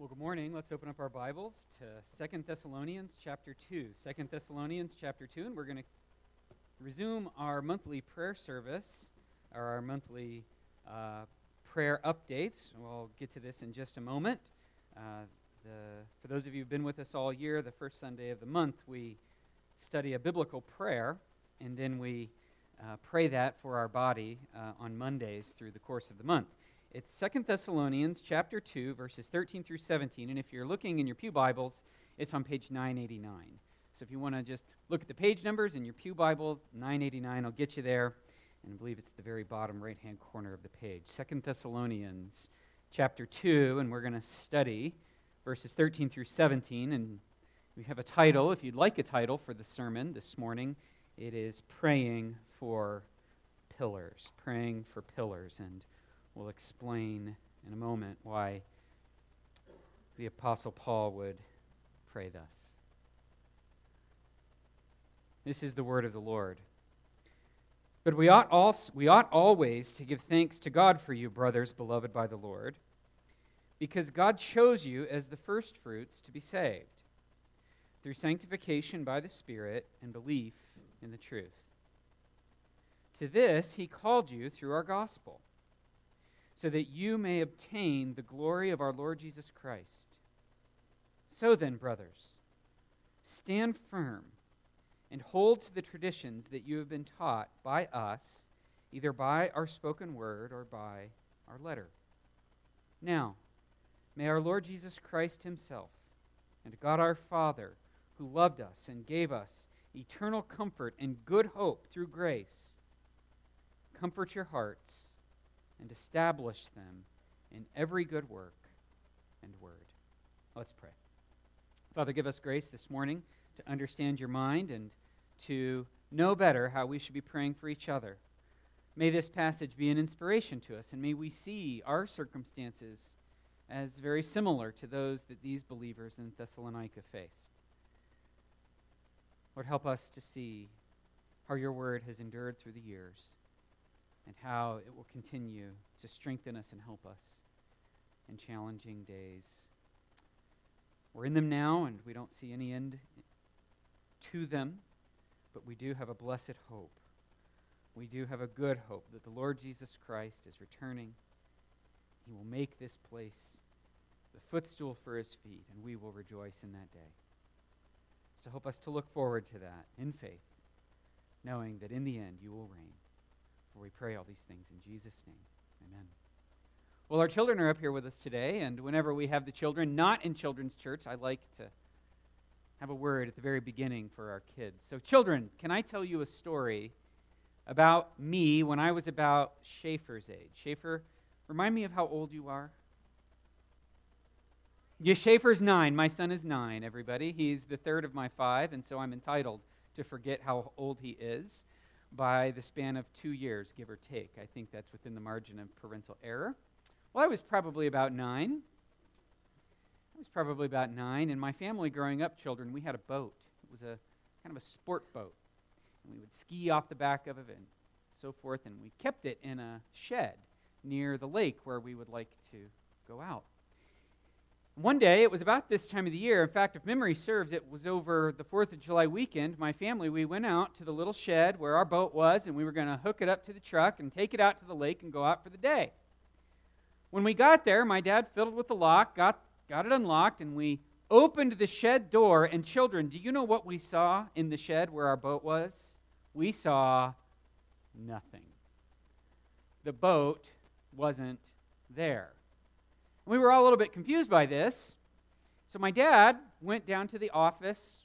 Well, good morning. Let's open up our Bibles to Second Thessalonians chapter 2. Second Thessalonians chapter 2, and we're going to resume our monthly prayer service, or our monthly uh, prayer updates. We'll get to this in just a moment. Uh, the, for those of you who've been with us all year, the first Sunday of the month, we study a biblical prayer, and then we uh, pray that for our body uh, on Mondays through the course of the month. It's Second Thessalonians chapter 2, verses 13 through 17. And if you're looking in your Pew Bibles, it's on page 989. So if you want to just look at the page numbers in your Pew Bible, 989 will get you there. And I believe it's the very bottom right hand corner of the page. Second Thessalonians chapter 2, and we're going to study verses 13 through 17. And we have a title, if you'd like a title for the sermon this morning, it is Praying for Pillars. Praying for Pillars. And We'll explain in a moment why the Apostle Paul would pray thus. This is the word of the Lord. But we ought, also, we ought always to give thanks to God for you, brothers, beloved by the Lord, because God chose you as the firstfruits to be saved, through sanctification by the Spirit and belief in the truth. To this he called you through our gospel so that you may obtain the glory of our Lord Jesus Christ. So then, brothers, stand firm and hold to the traditions that you have been taught by us, either by our spoken word or by our letter. Now, may our Lord Jesus Christ Himself and God our Father, who loved us and gave us eternal comfort and good hope through grace, comfort your hearts and establish them in every good work and word. Let's pray. Father, give us grace this morning to understand your mind and to know better how we should be praying for each other. May this passage be an inspiration to us, and may we see our circumstances as very similar to those that these believers in Thessalonica faced. Lord, help us to see how your word has endured through the years and how it will continue to strengthen us and help us in challenging days. We're in them now, and we don't see any end to them, but we do have a blessed hope. We do have a good hope that the Lord Jesus Christ is returning. He will make this place the footstool for his feet, and we will rejoice in that day. So help us to look forward to that in faith, knowing that in the end you will reign. For we pray all these things in Jesus' name. Amen. Well, our children are up here with us today, and whenever we have the children not in children's church, I like to have a word at the very beginning for our kids. So, children, can I tell you a story about me when I was about Schaefer's age? Schaefer, remind me of how old you are. Yeah, Schaefer's nine. My son is nine, everybody. He's the third of my five, and so I'm entitled to forget how old he is by the span of two years, give or take. I think that's within the margin of parental error. Well, I was probably about nine. I was probably about nine. In my family growing up, children, we had a boat. It was a kind of a sport boat. And we would ski off the back of it and so forth. And we kept it in a shed near the lake where we would like to go out. One day, it was about this time of the year. In fact, if memory serves, it was over the 4th of July weekend. My family, we went out to the little shed where our boat was, and we were going to hook it up to the truck and take it out to the lake and go out for the day. When we got there, my dad fiddled with the lock, got, got it unlocked, and we opened the shed door. And, children, do you know what we saw in the shed where our boat was? We saw nothing. The boat wasn't there. We were all a little bit confused by this. So my dad went down to the office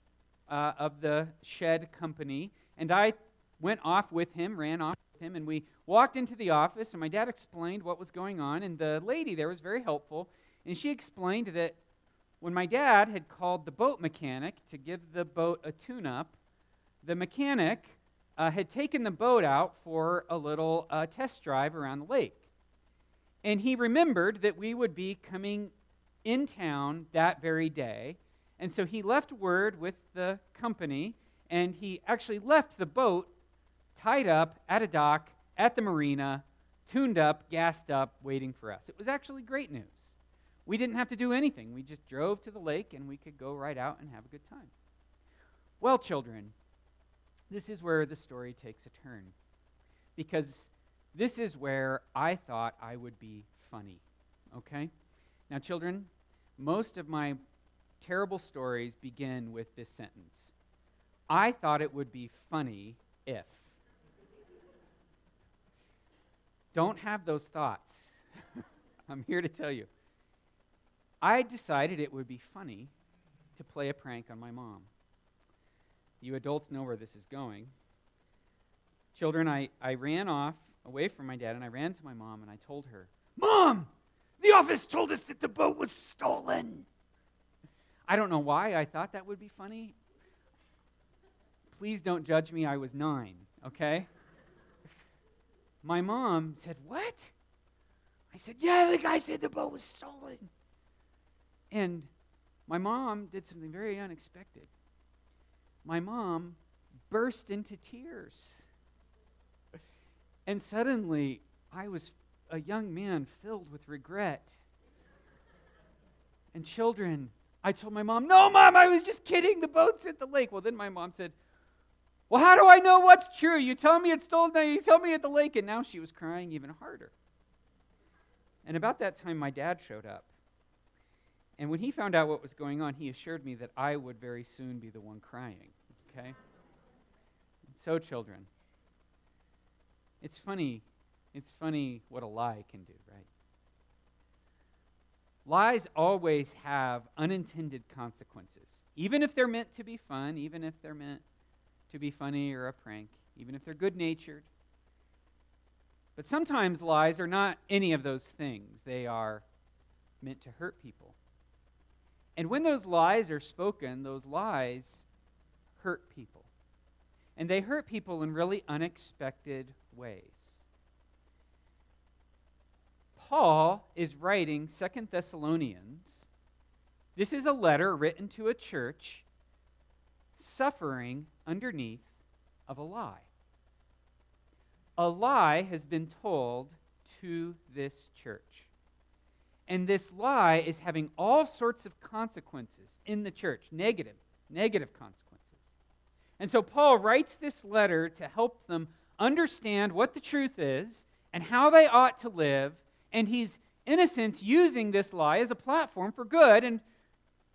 uh, of the shed company, and I went off with him, ran off with him, and we walked into the office, and my dad explained what was going on, and the lady there was very helpful, and she explained that when my dad had called the boat mechanic to give the boat a tune up, the mechanic uh, had taken the boat out for a little uh, test drive around the lake. And he remembered that we would be coming in town that very day. And so he left word with the company, and he actually left the boat tied up at a dock at the marina, tuned up, gassed up, waiting for us. It was actually great news. we didn't have to do anything. We just drove to the lake and we could go right out and have a good time. Well, children, this is where the story takes a turn. Because this is where I thought I would be funny. Okay? Now, children, most of my terrible stories begin with this sentence I thought it would be funny if. Don't have those thoughts. I'm here to tell you. I decided it would be funny to play a prank on my mom. You adults know where this is going. Children, I, I ran off away from my dad and I ran to my mom and I told her, Mom, the office told us that the boat was stolen. I don't know why I thought that would be funny. Please don't judge me. I was nine, okay? My mom said, What? I said, Yeah, the guy said the boat was stolen. And my mom did something very unexpected. My mom burst into tears. And suddenly, I was a young man filled with regret. And children, I told my mom, No, mom, I was just kidding. The boat's at the lake. Well, then my mom said, Well, how do I know what's true? You tell me it's stolen, now you tell me at the lake. And now she was crying even harder. And about that time, my dad showed up. And when he found out what was going on, he assured me that I would very soon be the one crying. Okay? So, children, it's funny. It's funny what a lie can do, right? Lies always have unintended consequences. Even if they're meant to be fun, even if they're meant to be funny or a prank, even if they're good natured. But sometimes lies are not any of those things. They are meant to hurt people. And when those lies are spoken, those lies hurt people. And they hurt people in really unexpected ways. Paul is writing Second Thessalonians. This is a letter written to a church suffering underneath of a lie. A lie has been told to this church. And this lie is having all sorts of consequences in the church negative, negative consequences. And so Paul writes this letter to help them understand what the truth is and how they ought to live. And he's, in a sense, using this lie as a platform for good. And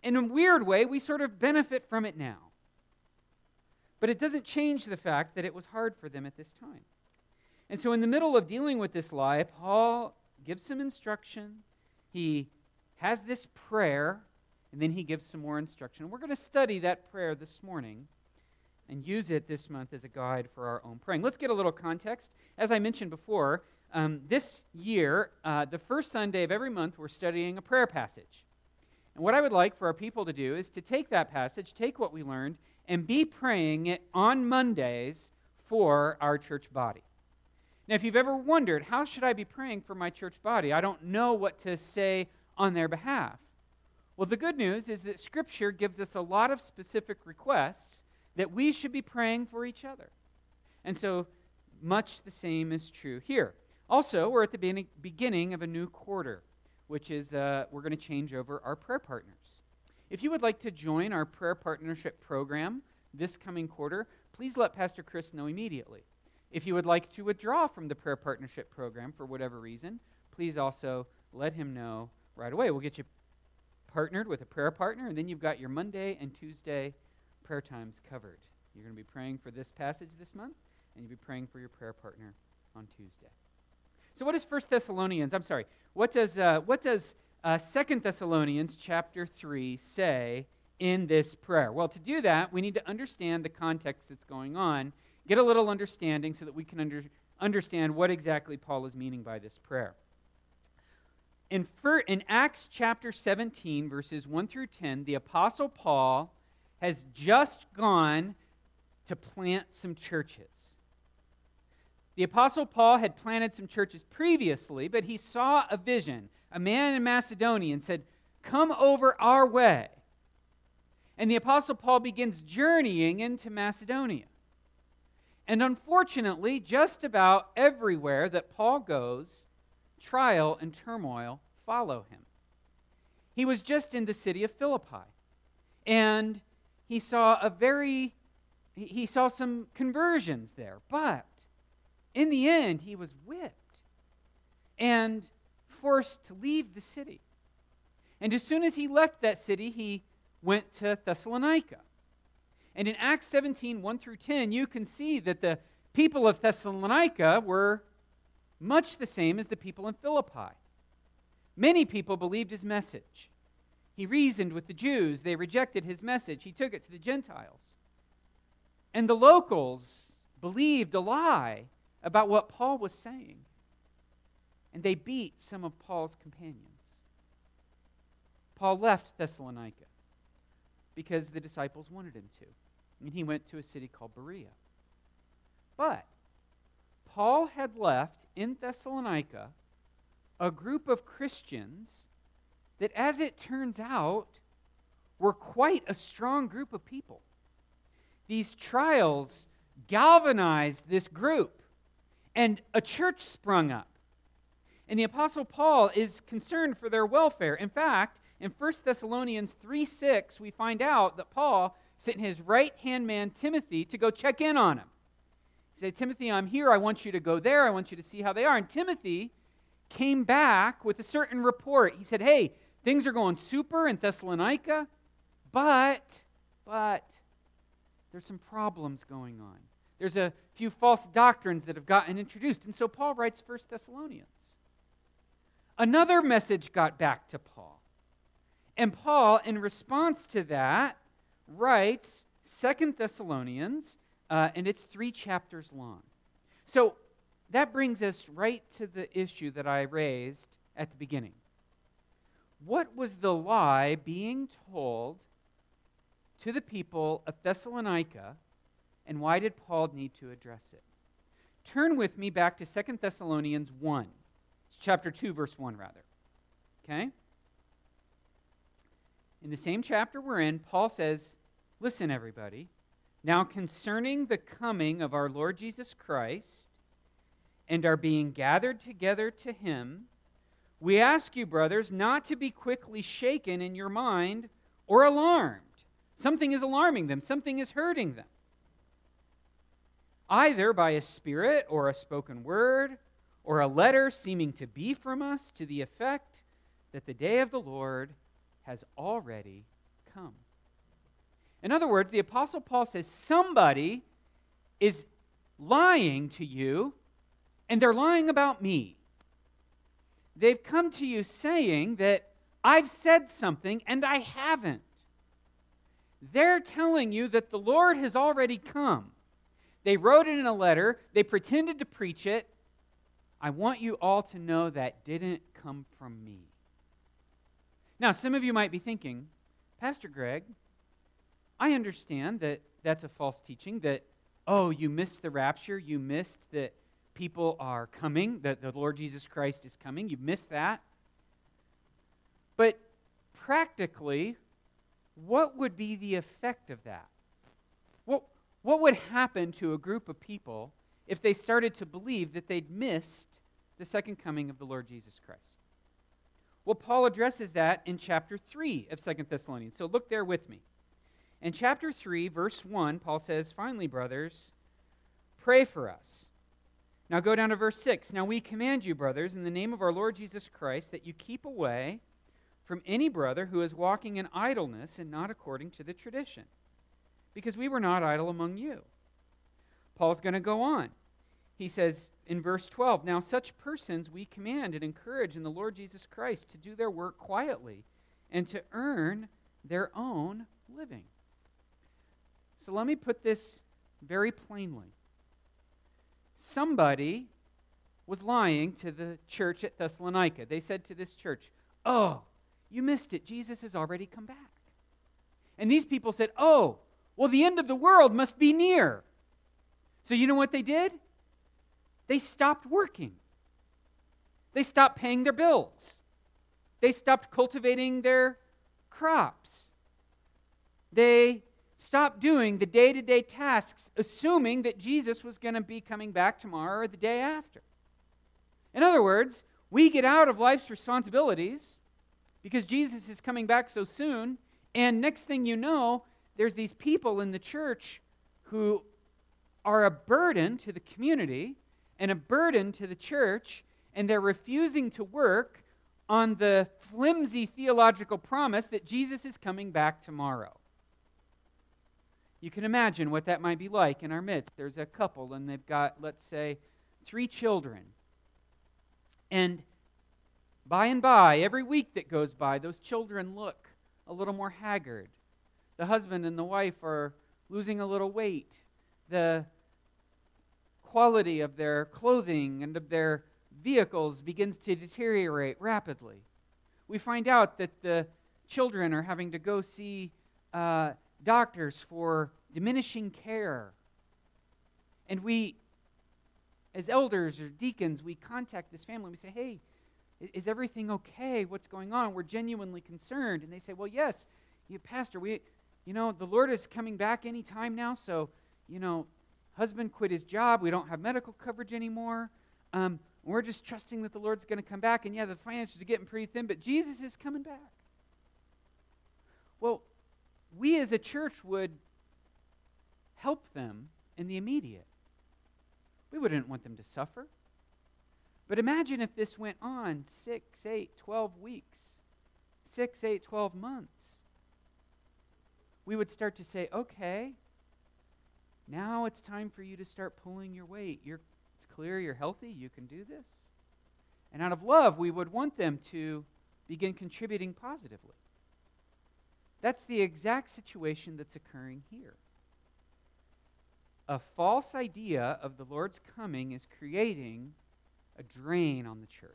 in a weird way, we sort of benefit from it now. But it doesn't change the fact that it was hard for them at this time. And so, in the middle of dealing with this lie, Paul gives some instruction he has this prayer, and then he gives some more instruction. We're going to study that prayer this morning and use it this month as a guide for our own praying. Let's get a little context. As I mentioned before, um, this year, uh, the first Sunday of every month, we're studying a prayer passage. And what I would like for our people to do is to take that passage, take what we learned, and be praying it on Mondays for our church body. Now, if you've ever wondered, how should I be praying for my church body? I don't know what to say on their behalf. Well, the good news is that Scripture gives us a lot of specific requests that we should be praying for each other. And so, much the same is true here. Also, we're at the beginning of a new quarter, which is uh, we're going to change over our prayer partners. If you would like to join our prayer partnership program this coming quarter, please let Pastor Chris know immediately. If you would like to withdraw from the prayer partnership program for whatever reason, please also let him know right away. We'll get you partnered with a prayer partner, and then you've got your Monday and Tuesday prayer times covered. You're going to be praying for this passage this month, and you'll be praying for your prayer partner on Tuesday. So, what does First Thessalonians? I'm sorry. What does uh, what does uh, Second Thessalonians chapter three say in this prayer? Well, to do that, we need to understand the context that's going on get a little understanding so that we can under, understand what exactly Paul is meaning by this prayer. In, in Acts chapter 17, verses 1 through 10, the Apostle Paul has just gone to plant some churches. The Apostle Paul had planted some churches previously, but he saw a vision. A man in Macedonia and said, Come over our way. And the Apostle Paul begins journeying into Macedonia. And unfortunately, just about everywhere that Paul goes, trial and turmoil follow him. he was just in the city of Philippi. And he saw a very he saw some conversions there. But in the end, he was whipped and forced to leave the city. And as soon as he left that city, he went to Thessalonica. And in Acts 17, 1 through 10, you can see that the people of Thessalonica were much the same as the people in Philippi. Many people believed his message. He reasoned with the Jews. They rejected his message. He took it to the Gentiles. And the locals believed a lie about what Paul was saying. And they beat some of Paul's companions. Paul left Thessalonica because the disciples wanted him to. And he went to a city called Berea. But Paul had left in Thessalonica a group of Christians that, as it turns out, were quite a strong group of people. These trials galvanized this group, and a church sprung up. And the Apostle Paul is concerned for their welfare. In fact, in 1 Thessalonians 3 6, we find out that Paul sent his right hand man Timothy to go check in on him. He said, Timothy, I'm here. I want you to go there. I want you to see how they are. And Timothy came back with a certain report. He said, Hey, things are going super in Thessalonica, but, but, there's some problems going on. There's a few false doctrines that have gotten introduced. And so Paul writes First Thessalonians. Another message got back to Paul. And Paul, in response to that, writes Second Thessalonians, uh, and it's three chapters long. So that brings us right to the issue that I raised at the beginning. What was the lie being told to the people of Thessalonica, and why did Paul need to address it? Turn with me back to Second Thessalonians 1. It's chapter 2, verse 1, rather. Okay? In the same chapter we're in, Paul says, Listen, everybody. Now, concerning the coming of our Lord Jesus Christ and our being gathered together to him, we ask you, brothers, not to be quickly shaken in your mind or alarmed. Something is alarming them, something is hurting them. Either by a spirit or a spoken word or a letter seeming to be from us to the effect that the day of the Lord has already come. In other words, the Apostle Paul says somebody is lying to you, and they're lying about me. They've come to you saying that I've said something and I haven't. They're telling you that the Lord has already come. They wrote it in a letter, they pretended to preach it. I want you all to know that didn't come from me. Now, some of you might be thinking, Pastor Greg, I understand that that's a false teaching, that, oh, you missed the rapture, you missed that people are coming, that the Lord Jesus Christ is coming. You missed that. But practically, what would be the effect of that? What, what would happen to a group of people if they started to believe that they'd missed the second coming of the Lord Jesus Christ? Well, Paul addresses that in chapter 3 of Second Thessalonians. So look there with me. In chapter 3, verse 1, Paul says, Finally, brothers, pray for us. Now go down to verse 6. Now we command you, brothers, in the name of our Lord Jesus Christ, that you keep away from any brother who is walking in idleness and not according to the tradition, because we were not idle among you. Paul's going to go on. He says in verse 12, Now such persons we command and encourage in the Lord Jesus Christ to do their work quietly and to earn their own living. So let me put this very plainly. Somebody was lying to the church at Thessalonica. They said to this church, Oh, you missed it. Jesus has already come back. And these people said, Oh, well, the end of the world must be near. So you know what they did? They stopped working. They stopped paying their bills. They stopped cultivating their crops. They Stop doing the day to day tasks, assuming that Jesus was going to be coming back tomorrow or the day after. In other words, we get out of life's responsibilities because Jesus is coming back so soon. And next thing you know, there's these people in the church who are a burden to the community and a burden to the church, and they're refusing to work on the flimsy theological promise that Jesus is coming back tomorrow. You can imagine what that might be like in our midst. There's a couple, and they've got, let's say, three children. And by and by, every week that goes by, those children look a little more haggard. The husband and the wife are losing a little weight. The quality of their clothing and of their vehicles begins to deteriorate rapidly. We find out that the children are having to go see uh, doctors for diminishing care. And we, as elders or deacons, we contact this family. We say, hey, is everything okay? What's going on? We're genuinely concerned. And they say, well, yes, you, Pastor, we, you know, the Lord is coming back any time now, so, you know, husband quit his job. We don't have medical coverage anymore. Um, we're just trusting that the Lord's going to come back. And yeah, the finances are getting pretty thin, but Jesus is coming back. Well, we as a church would help them in the immediate. We wouldn't want them to suffer. But imagine if this went on six, eight, twelve weeks, six, eight, twelve months. We would start to say, okay, now it's time for you to start pulling your weight. You're, it's clear you're healthy. You can do this. And out of love, we would want them to begin contributing positively. That's the exact situation that's occurring here. A false idea of the Lord's coming is creating a drain on the church.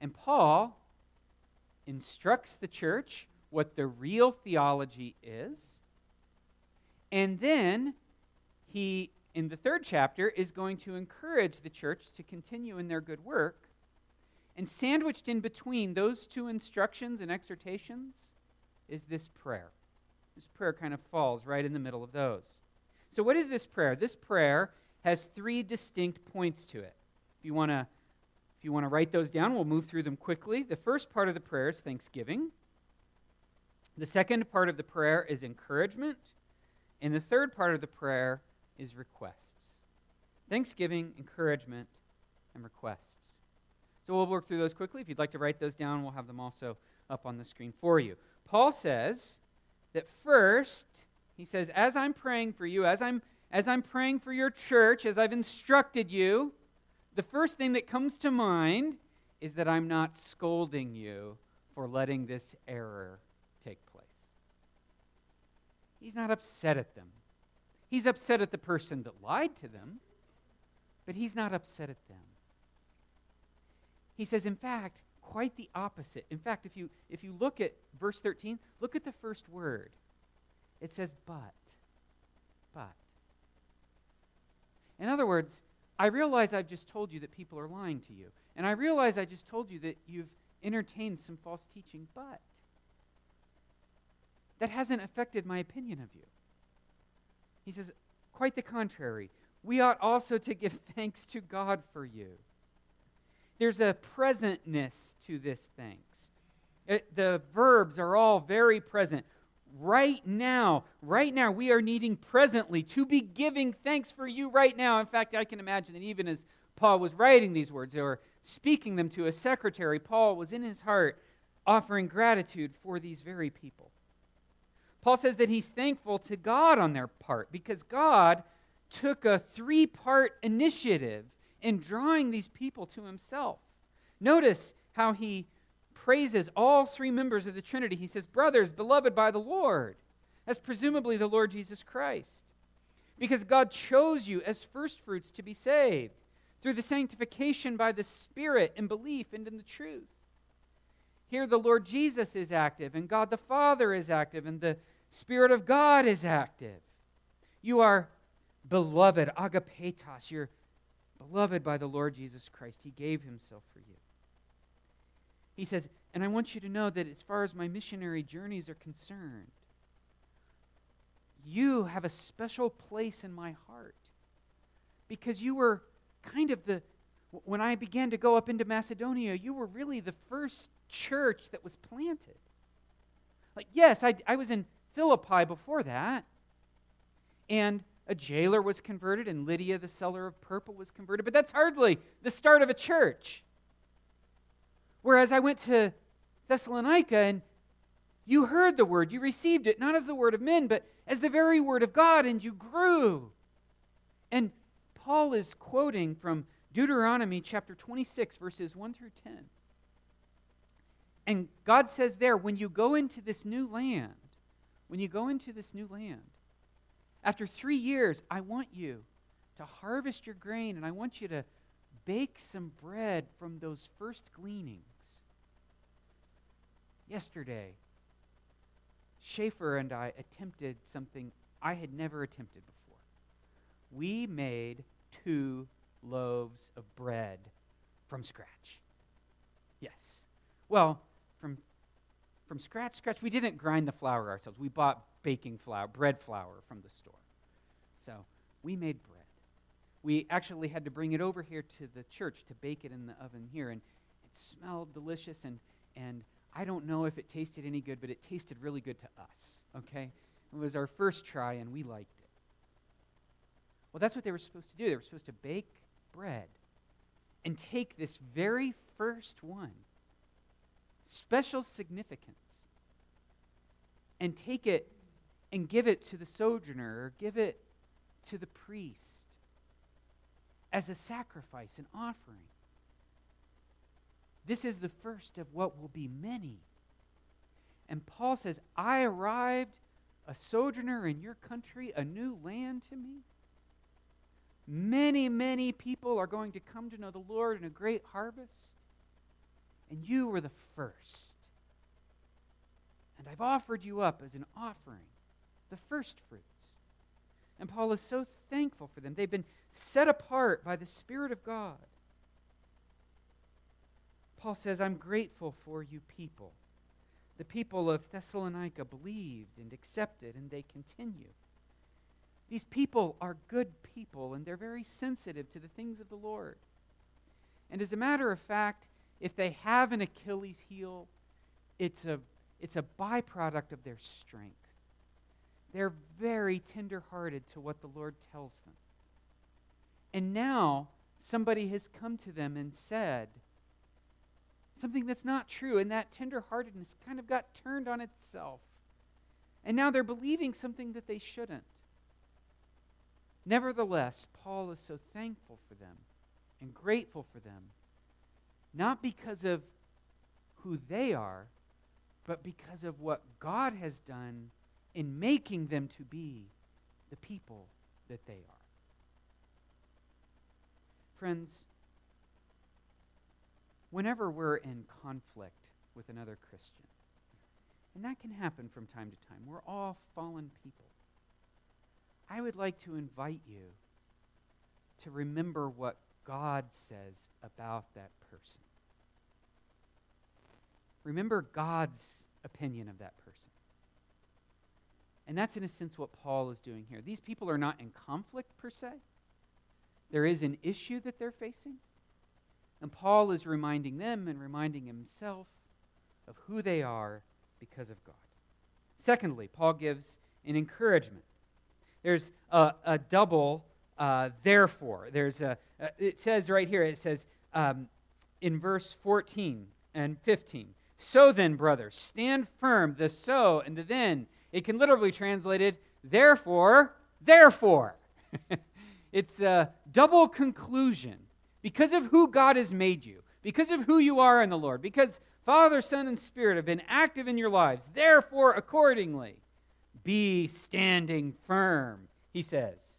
And Paul instructs the church what the real theology is and then he, in the third chapter, is going to encourage the church to continue in their good work. And sandwiched in between those two instructions and exhortations is this prayer. This prayer kind of falls right in the middle of those. So, what is this prayer? This prayer has three distinct points to it. If you want to if you want to write those down, we'll move through them quickly. The first part of the prayer is thanksgiving. The second part of the prayer is encouragement. And the third part of the prayer is requests thanksgiving, encouragement, and requests. So we'll work through those quickly. If you'd like to write those down, we'll have them also up on the screen for you. Paul says that first, he says, as I'm praying for you, as I'm as I'm praying for your church, as I've instructed you, the first thing that comes to mind is that I'm not scolding you for letting this error take place. He's not upset at them. He's upset at the person that lied to them, but he's not upset at them. He says, in fact, quite the opposite. In fact, if you, if you look at verse 13, look at the first word. It says, but. But. In other words, I realize I've just told you that people are lying to you. And I realize I just told you that you've entertained some false teaching, but that hasn't affected my opinion of you. He says, quite the contrary. We ought also to give thanks to God for you. There's a presentness to this thanks. It, uh, the verbs are all very present. Right now, right now, we are needing presently to be giving thanks for you right now. In fact, I can imagine that even as Paul was writing these words or speaking them to a secretary, Paul was in his heart offering gratitude for these very people. Paul says that he's thankful to God on their part because God took a three part initiative in drawing these people to himself. Notice how he praises all three members of the Trinity. He says, Brothers, beloved by the Lord, as presumably the Lord Jesus Christ. Because God chose you as firstfruits to be saved through the sanctification by the Spirit and belief and in the truth. Here, the Lord Jesus is active, and God the Father is active, and the Spirit of God is active. You are beloved, agapetos. You're beloved by the Lord Jesus Christ. He gave himself for you. He says, and I want you to know that as far as my missionary journeys are concerned, you have a special place in my heart because you were kind of the When I began to go up into Macedonia, you were really the first church that was planted. Like, yes, I, I was in Philippi before that, and a jailer was converted, and Lydia, the seller of purple, was converted, but that's hardly the start of a church. Whereas I went to Thessalonica and you heard the word, you received it, not as the word of men, but as the very word of God, and you grew. And Paul is quoting from Deuteronomy chapter 26, verses 1 through 10. And God says there, when you go into this new land, when you go into this new land, after three years, I want you to harvest your grain and I want you to bake some bread from those first gleanings. Yesterday, Schaefer and I attempted something I had never attempted before. We made two loaves of bread from scratch. Yes. Well, from, from scratch, scratch, we didn't grind the flour ourselves. We bought baking flour, bread flour from the store. So we made bread. We actually had to bring it over here to the church to bake it in the oven here, and it smelled delicious. And, and I don't know if it tasted any good, but it tasted really good to us, okay? It was our first try, and we liked it. Well, that's what they were supposed to do. They were supposed to bake bread and take this very first one, special significance, and take it and give it to the sojourner or give it to the priest as a sacrifice, an offering. This is the first of what will be many. And Paul says, I arrived a sojourner in your country, a new land to me. Many, many people are going to come to know the Lord in a great harvest. And you were the first. And I've offered you up as an offering, the first fruits. And Paul is so thankful for them. They've been set apart by the Spirit of God. Paul says, I'm grateful for you people. The people of Thessalonica believed and accepted, and they continue. These people are good people, and they're very sensitive to the things of the Lord. And as a matter of fact, if they have an Achilles heel, it's a, it's a byproduct of their strength. They're very tenderhearted to what the Lord tells them. And now somebody has come to them and said something that's not true, and that tenderheartedness kind of got turned on itself. And now they're believing something that they shouldn't. Nevertheless, Paul is so thankful for them and grateful for them, not because of who they are, but because of what God has done in making them to be the people that they are. Friends, whenever we're in conflict with another Christian, and that can happen from time to time, we're all fallen people. I would like to invite you to remember what God says about that person. Remember God's opinion of that person. And that's, in a sense, what Paul is doing here. These people are not in conflict per se, there is an issue that they're facing. And Paul is reminding them and reminding himself of who they are because of God. Secondly, Paul gives an encouragement. There's a, a double uh, therefore. There's a, uh, it says right here, it says um, in verse 14 and 15. So then, brothers, stand firm, the so and the then it can literally be translated, therefore, therefore. it's a double conclusion. Because of who God has made you, because of who you are in the Lord, because Father, Son, and Spirit have been active in your lives, therefore, accordingly, be standing firm, he says.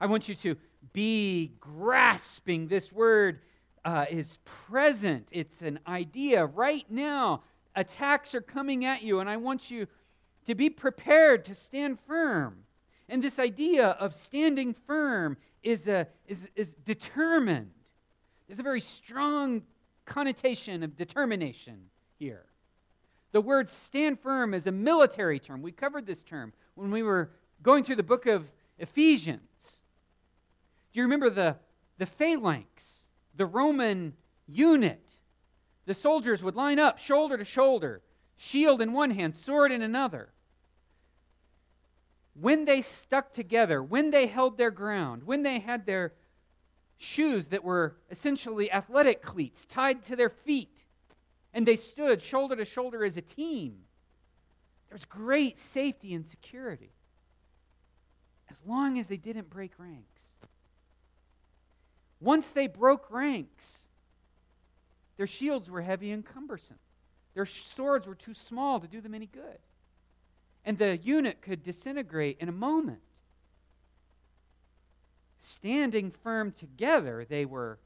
I want you to be grasping this word uh, is present. It's an idea right now. Attacks are coming at you, and I want you to be prepared to stand firm. And this idea of standing firm is, a, is, is determined. There's a very strong connotation of determination here. The word stand firm is a military term. We covered this term when we were going through the book of Ephesians. Do you remember the, the phalanx? the Roman unit. The soldiers would line up shoulder to shoulder, shield in one hand, sword in another. When they stuck together, when they held their ground, when they had their shoes that were essentially athletic cleats tied to their feet, and they stood shoulder to shoulder as a team, there was great safety and security as long as they didn't break ranks. Once they broke ranks, their shields were heavy and cumbersome. Their swords were too small to do them any good. And the unit could disintegrate in a moment. Standing firm together, they were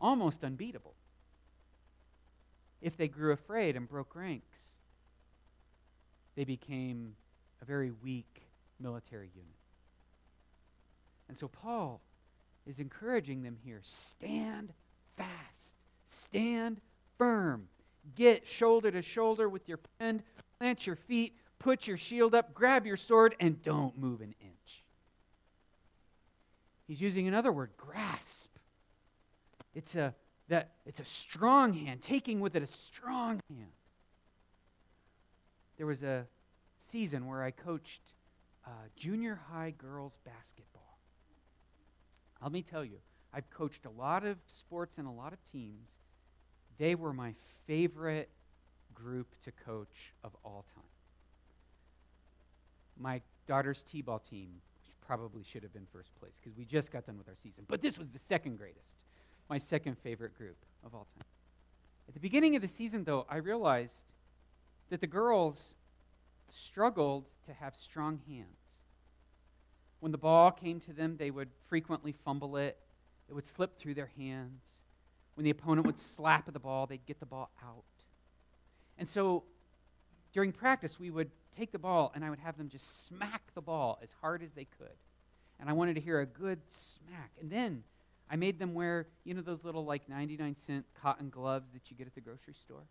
almost unbeatable. If they grew afraid and broke ranks, they became a very weak military unit. And so Paul is encouraging them here stand fast, stand firm, get shoulder to shoulder with your friend, plant your feet, put your shield up, grab your sword, and don't move an inch. He's using another word, grasp. It's a that it's a strong hand, taking with it a strong hand. There was a season where I coached uh, junior high girls basketball. Let me tell you, I've coached a lot of sports and a lot of teams. They were my favorite group to coach of all time. My daughter's T ball team probably should have been first place because we just got done with our season. But this was the second greatest, my second favorite group of all time. At the beginning of the season, though, I realized that the girls struggled to have strong hands. When the ball came to them, they would frequently fumble it, it would slip through their hands. When the opponent would slap at the ball, they'd get the ball out. And so during practice, we would take the ball and I would have them just smack the ball as hard as they could. And I wanted to hear a good smack. And then I made them wear, you know, those little like 99 cent cotton gloves that you get at the grocery store?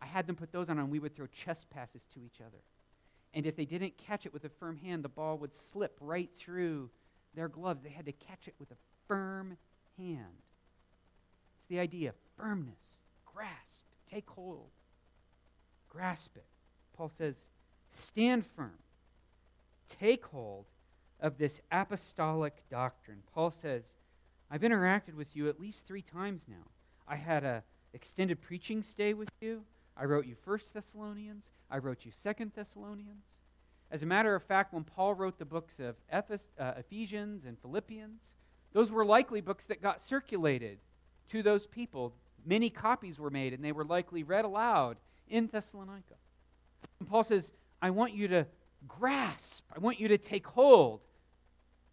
I had them put those on and we would throw chest passes to each other. And if they didn't catch it with a firm hand, the ball would slip right through their gloves. They had to catch it with a firm hand. It's the idea firmness, grasp, take hold, grasp it. Paul says, stand firm, take hold of this apostolic doctrine. Paul says, I've interacted with you at least three times now. I had an extended preaching stay with you. I wrote you First Thessalonians. I wrote you Second Thessalonians. As a matter of fact, when Paul wrote the books of uh, Ephesians and Philippians, those were likely books that got circulated to those people. Many copies were made, and they were likely read aloud in Thessalonica. And Paul says, I want you to grasp, I want you to take hold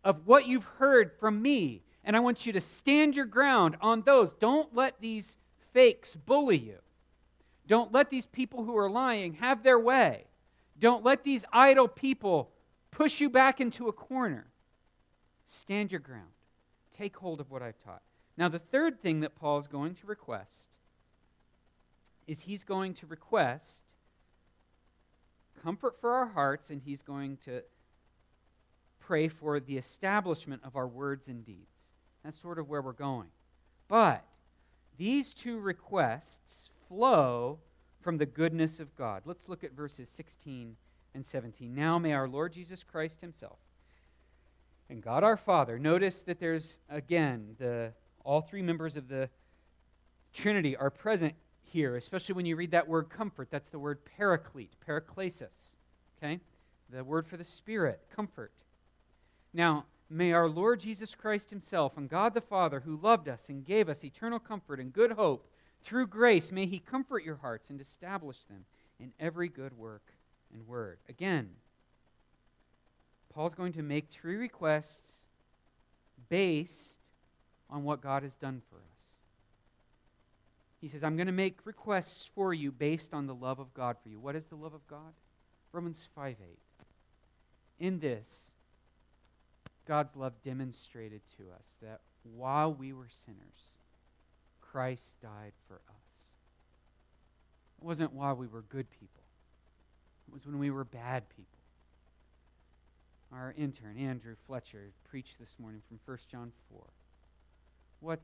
of what you've heard from me, and I want you to stand your ground on those. Don't let these fakes bully you. Don't let these people who are lying have their way. Don't let these idle people push you back into a corner. Stand your ground. Take hold of what I've taught. Now, the third thing that Paul is going to request is he's going to request comfort for our hearts, and he's going to pray for the establishment of our words and deeds. That's sort of where we're going. But these two requests flow from the goodness of God. Let's look at verses 16 and 17. Now may our Lord Jesus Christ himself and God our Father, notice that there's again the all three members of the Trinity are present here, especially when you read that word comfort. That's the word paraclete, paraklesis. Okay? The word for the Spirit, comfort. Now, may our Lord Jesus Christ Himself and God the Father, who loved us and gave us eternal comfort and good hope, through grace, may He comfort your hearts and establish them in every good work and word. Again, Paul's going to make three requests based on what God has done for us. He says, I'm going to make requests for you based on the love of God for you. What is the love of God? Romans 5 8. In this, God's love demonstrated to us that while we were sinners, Christ died for us. It wasn't while we were good people, it was when we were bad people. Our intern, Andrew Fletcher, preached this morning from 1 John 4. What,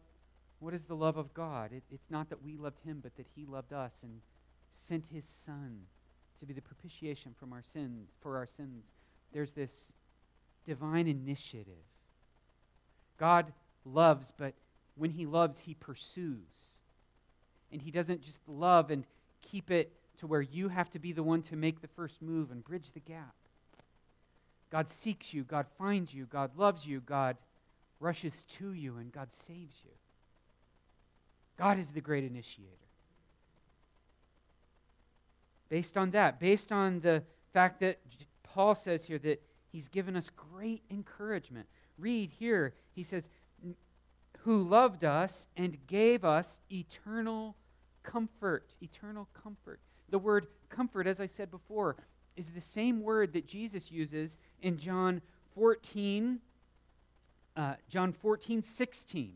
What is the love of God? It, it's not that we loved him, but that he loved us and sent his son to be the propitiation from our sins for our sins. There's this divine initiative. God loves, but when he loves, he pursues. And he doesn't just love and keep it to where you have to be the one to make the first move and bridge the gap. God seeks you, God finds you, God loves you, God rushes to you, and God saves you. God is the great initiator. Based on that, based on the fact that Paul says here that he's given us great encouragement. Read here, he says, who loved us and gave us eternal comfort. Eternal comfort. The word comfort, as I said before, is the same word that Jesus uses in John 14, uh, John 14, 16,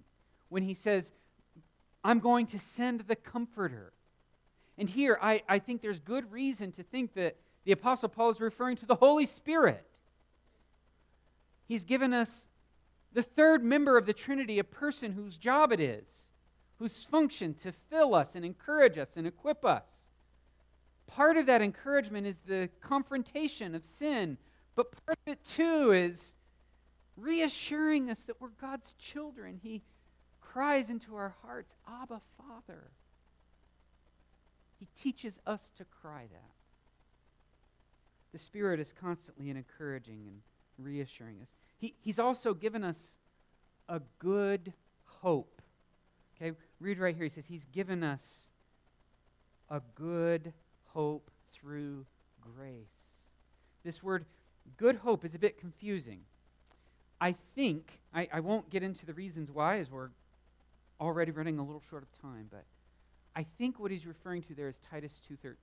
when he says, I'm going to send the comforter. And here, I, I think there's good reason to think that the Apostle Paul is referring to the Holy Spirit. He's given us the third member of the Trinity, a person whose job it is, whose function to fill us and encourage us and equip us. Part of that encouragement is the confrontation of sin, but part of it too is reassuring us that we're God's children. He cries into our hearts, Abba, Father. He teaches us to cry that. The Spirit is constantly encouraging and reassuring us. He, he's also given us a good hope. Okay, read right here. He says, He's given us a good hope through grace. This word, good hope, is a bit confusing. I think, I, I won't get into the reasons why as we're already running a little short of time, but I think what he's referring to there is Titus 2.13.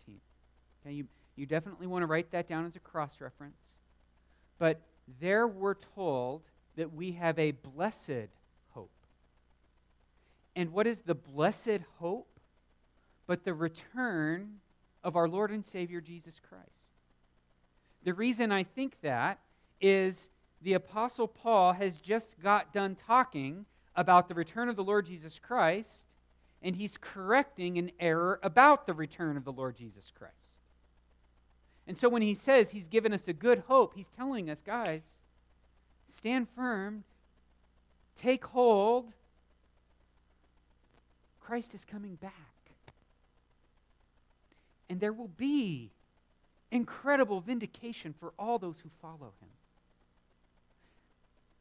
Okay, you, you definitely want to write that down as a cross-reference. But there we're told that we have a blessed hope. And what is the blessed hope? But the return of our Lord and Savior Jesus Christ. The reason I think that is the Apostle Paul has just got done talking about the return of the Lord Jesus Christ, and he's correcting an error about the return of the Lord Jesus Christ. And so when he says he's given us a good hope, he's telling us, guys, stand firm, take hold. Christ is coming back. And there will be incredible vindication for all those who follow him.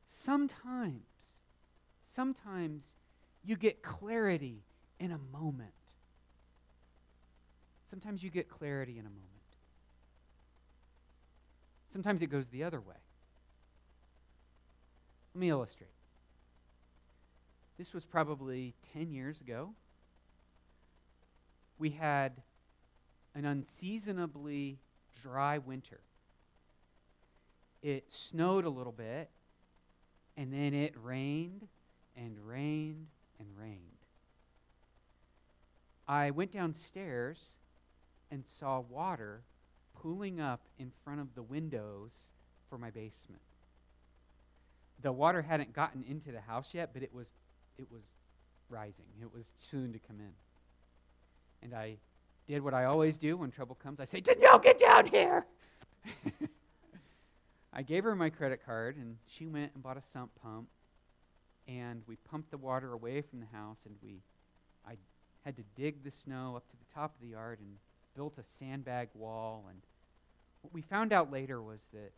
Sometimes, sometimes you get clarity in a moment. Sometimes you get clarity in a moment. Sometimes it goes the other way. Let me illustrate. This was probably 10 years ago. We had an unseasonably dry winter. It snowed a little bit, and then it rained and rained and rained. I went downstairs and saw water pooling up in front of the windows for my basement. The water hadn't gotten into the house yet, but it was it was rising. It was soon to come in. And I did what I always do when trouble comes. I say, Danielle, get down here. I gave her my credit card, and she went and bought a sump pump. And we pumped the water away from the house, and we, I had to dig the snow up to the top of the yard and built a sandbag wall. And what we found out later was that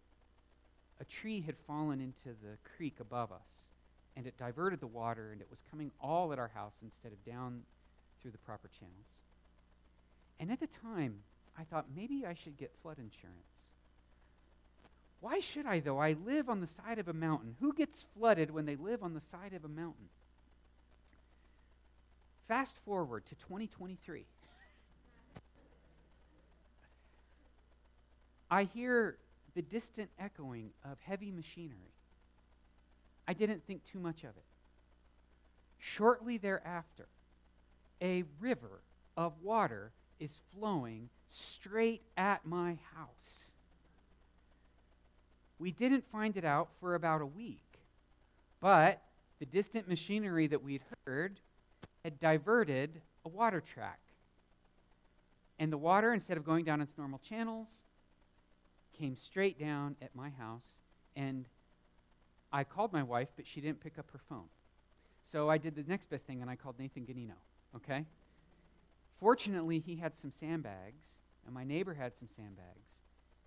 a tree had fallen into the creek above us, and it diverted the water, and it was coming all at our house instead of down through the proper channels. And at the time, I thought maybe I should get flood insurance. Why should I, though? I live on the side of a mountain. Who gets flooded when they live on the side of a mountain? Fast forward to 2023. I hear the distant echoing of heavy machinery. I didn't think too much of it. Shortly thereafter, a river of water is flowing straight at my house. We didn't find it out for about a week, but the distant machinery that we'd heard had diverted a water track. And the water, instead of going down its normal channels, came straight down at my house. And I called my wife, but she didn't pick up her phone. So I did the next best thing, and I called Nathan Ganino, okay? Fortunately, he had some sandbags, and my neighbor had some sandbags,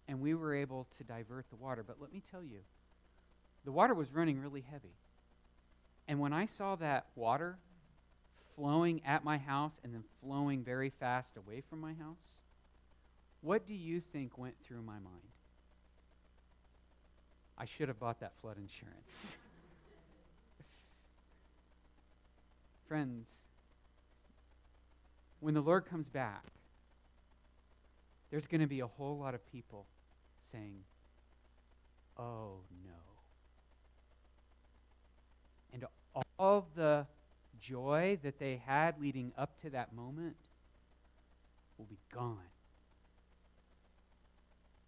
and we were able to divert the water. But let me tell you, the water was running really heavy. And when I saw that water flowing at my house and then flowing very fast away from my house, what do you think went through my mind? I should have bought that flood insurance. Friends, when the Lord comes back, there's going to be a whole lot of people saying, Oh no. And all the joy that they had leading up to that moment will be gone.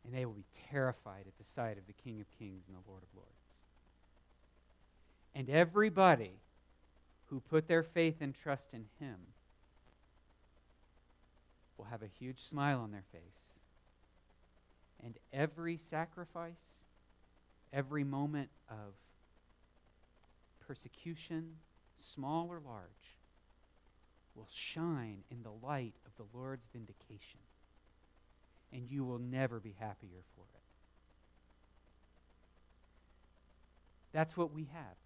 And they will be terrified at the sight of the King of Kings and the Lord of Lords. And everybody who put their faith and trust in Him will have a huge smile on their face. And every sacrifice, every moment of persecution, small or large, will shine in the light of the Lord's vindication. And you will never be happier for it. That's what we have.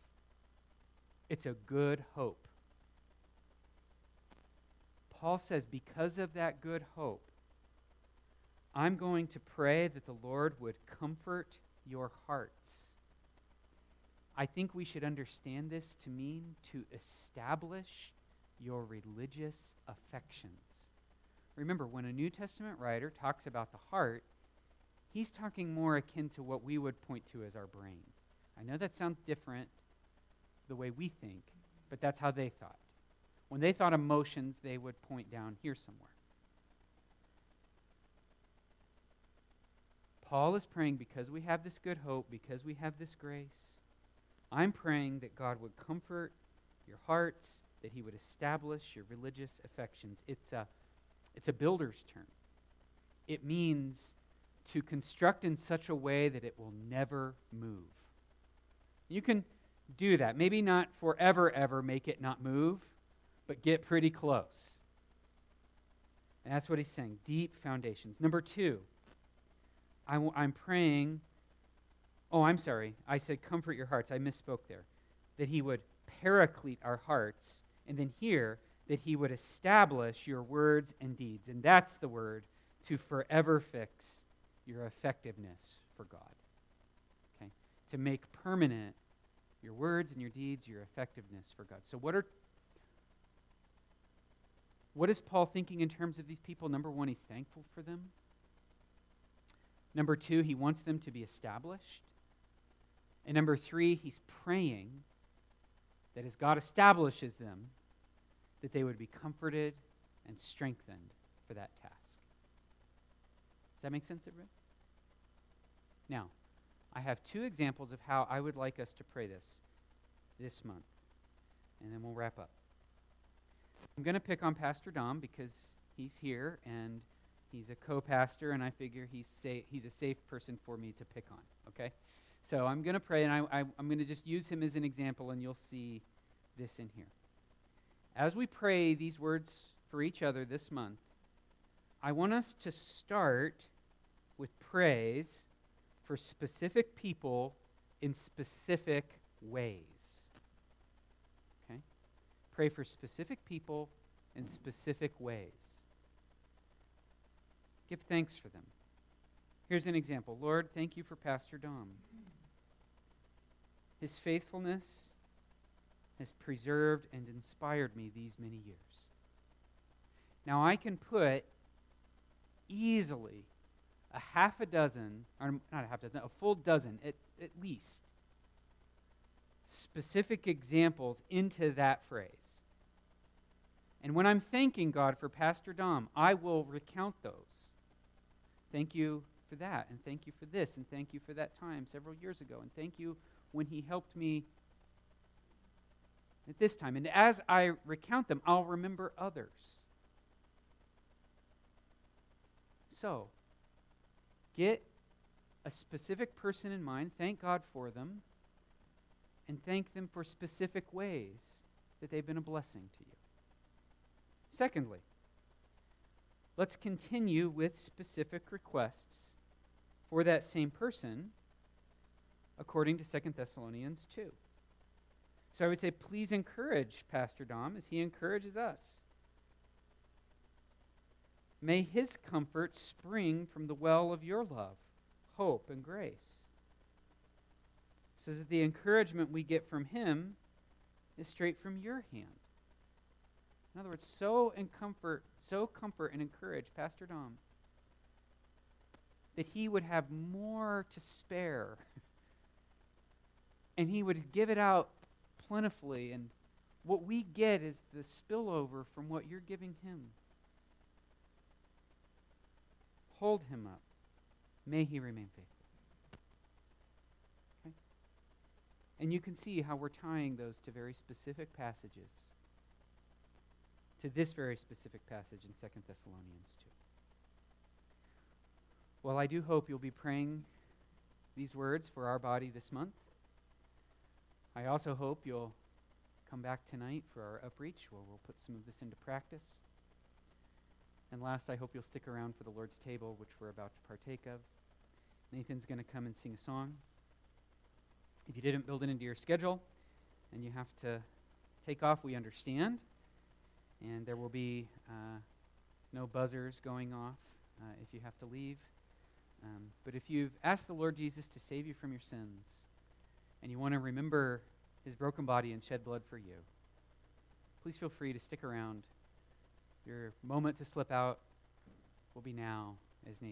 It's a good hope. Paul says, because of that good hope, I'm going to pray that the Lord would comfort your hearts I think we should understand this to mean to establish your religious affections. Remember, when a New Testament writer talks about the heart, he's talking more akin to what we would point to as our brain. I know that sounds different the way we think, but that's how they thought. When they thought emotions, they would point down here somewhere. Paul is praying because we have this good hope, because we have this grace, I'm praying that God would comfort your hearts, that He would establish your religious affections. It's a, it's a builder's term. It means to construct in such a way that it will never move. You can do that. Maybe not forever, ever make it not move, but get pretty close. And that's what he's saying deep foundations. Number two, i w- I'm praying Oh, I'm sorry. I said comfort your hearts. I misspoke there. That he would paraclete our hearts. And then here, that he would establish your words and deeds. And that's the word to forever fix your effectiveness for God. Okay? To make permanent your words and your deeds, your effectiveness for God. So what are what is Paul thinking in terms of these people? Number 1, he's thankful for them. Number 2, he wants them to be established. And number three, he's praying that as God establishes them, that they would be comforted and strengthened for that task. Does that make sense, everybody? Now, I have two examples of how I would like us to pray this this month, and then we'll wrap up. I'm going to pick on Pastor Dom because he's here and he's a co pastor, and I figure he's, sa- he's a safe person for me to pick on, okay? So I'm going to pray, and I, I, I'm going to just use him as an example, and you'll see this in here. As we pray these words for each other this month, I want us to start with praise for specific people in specific ways. Okay? Pray for specific people in specific ways. Give thanks for them. Here's an example Lord, thank you for Pastor Dom. His faithfulness has preserved and inspired me these many years. Now, I can put easily a half a dozen, or not a half dozen, a full dozen at, at least, specific examples into that phrase. And when I'm thanking God for Pastor Dom, I will recount those. Thank you for that, and thank you for this, and thank you for that time several years ago, and thank you when he helped me at this time. And as I recount them, I'll remember others. So, get a specific person in mind, thank God for them, and thank them for specific ways that they've been a blessing to you. Secondly, let's continue with specific requests for that same person according to 2 Thessalonians 2. So I would say, please encourage Pastor Dom as he encourages us. May his comfort spring from the well of your love, hope, and grace. So that the encouragement we get from him is straight from your hand. In other words, so and comfort, so comfort and encourage Pastor Dom that he would have more to spare and he would give it out plentifully. And what we get is the spillover from what you're giving him. Hold him up. May he remain faithful. Okay? And you can see how we're tying those to very specific passages. To this very specific passage in 2 Thessalonians 2. Well, I do hope you'll be praying these words for our body this month. I also hope you'll come back tonight for our upreach where we'll put some of this into practice. And last, I hope you'll stick around for the Lord's table, which we're about to partake of. Nathan's going to come and sing a song. If you didn't build it into your schedule and you have to take off, we understand. And there will be uh, no buzzers going off uh, if you have to leave. Um, but if you've asked the Lord Jesus to save you from your sins, and you want to remember his broken body and shed blood for you, please feel free to stick around. Your moment to slip out will be now as Nathan.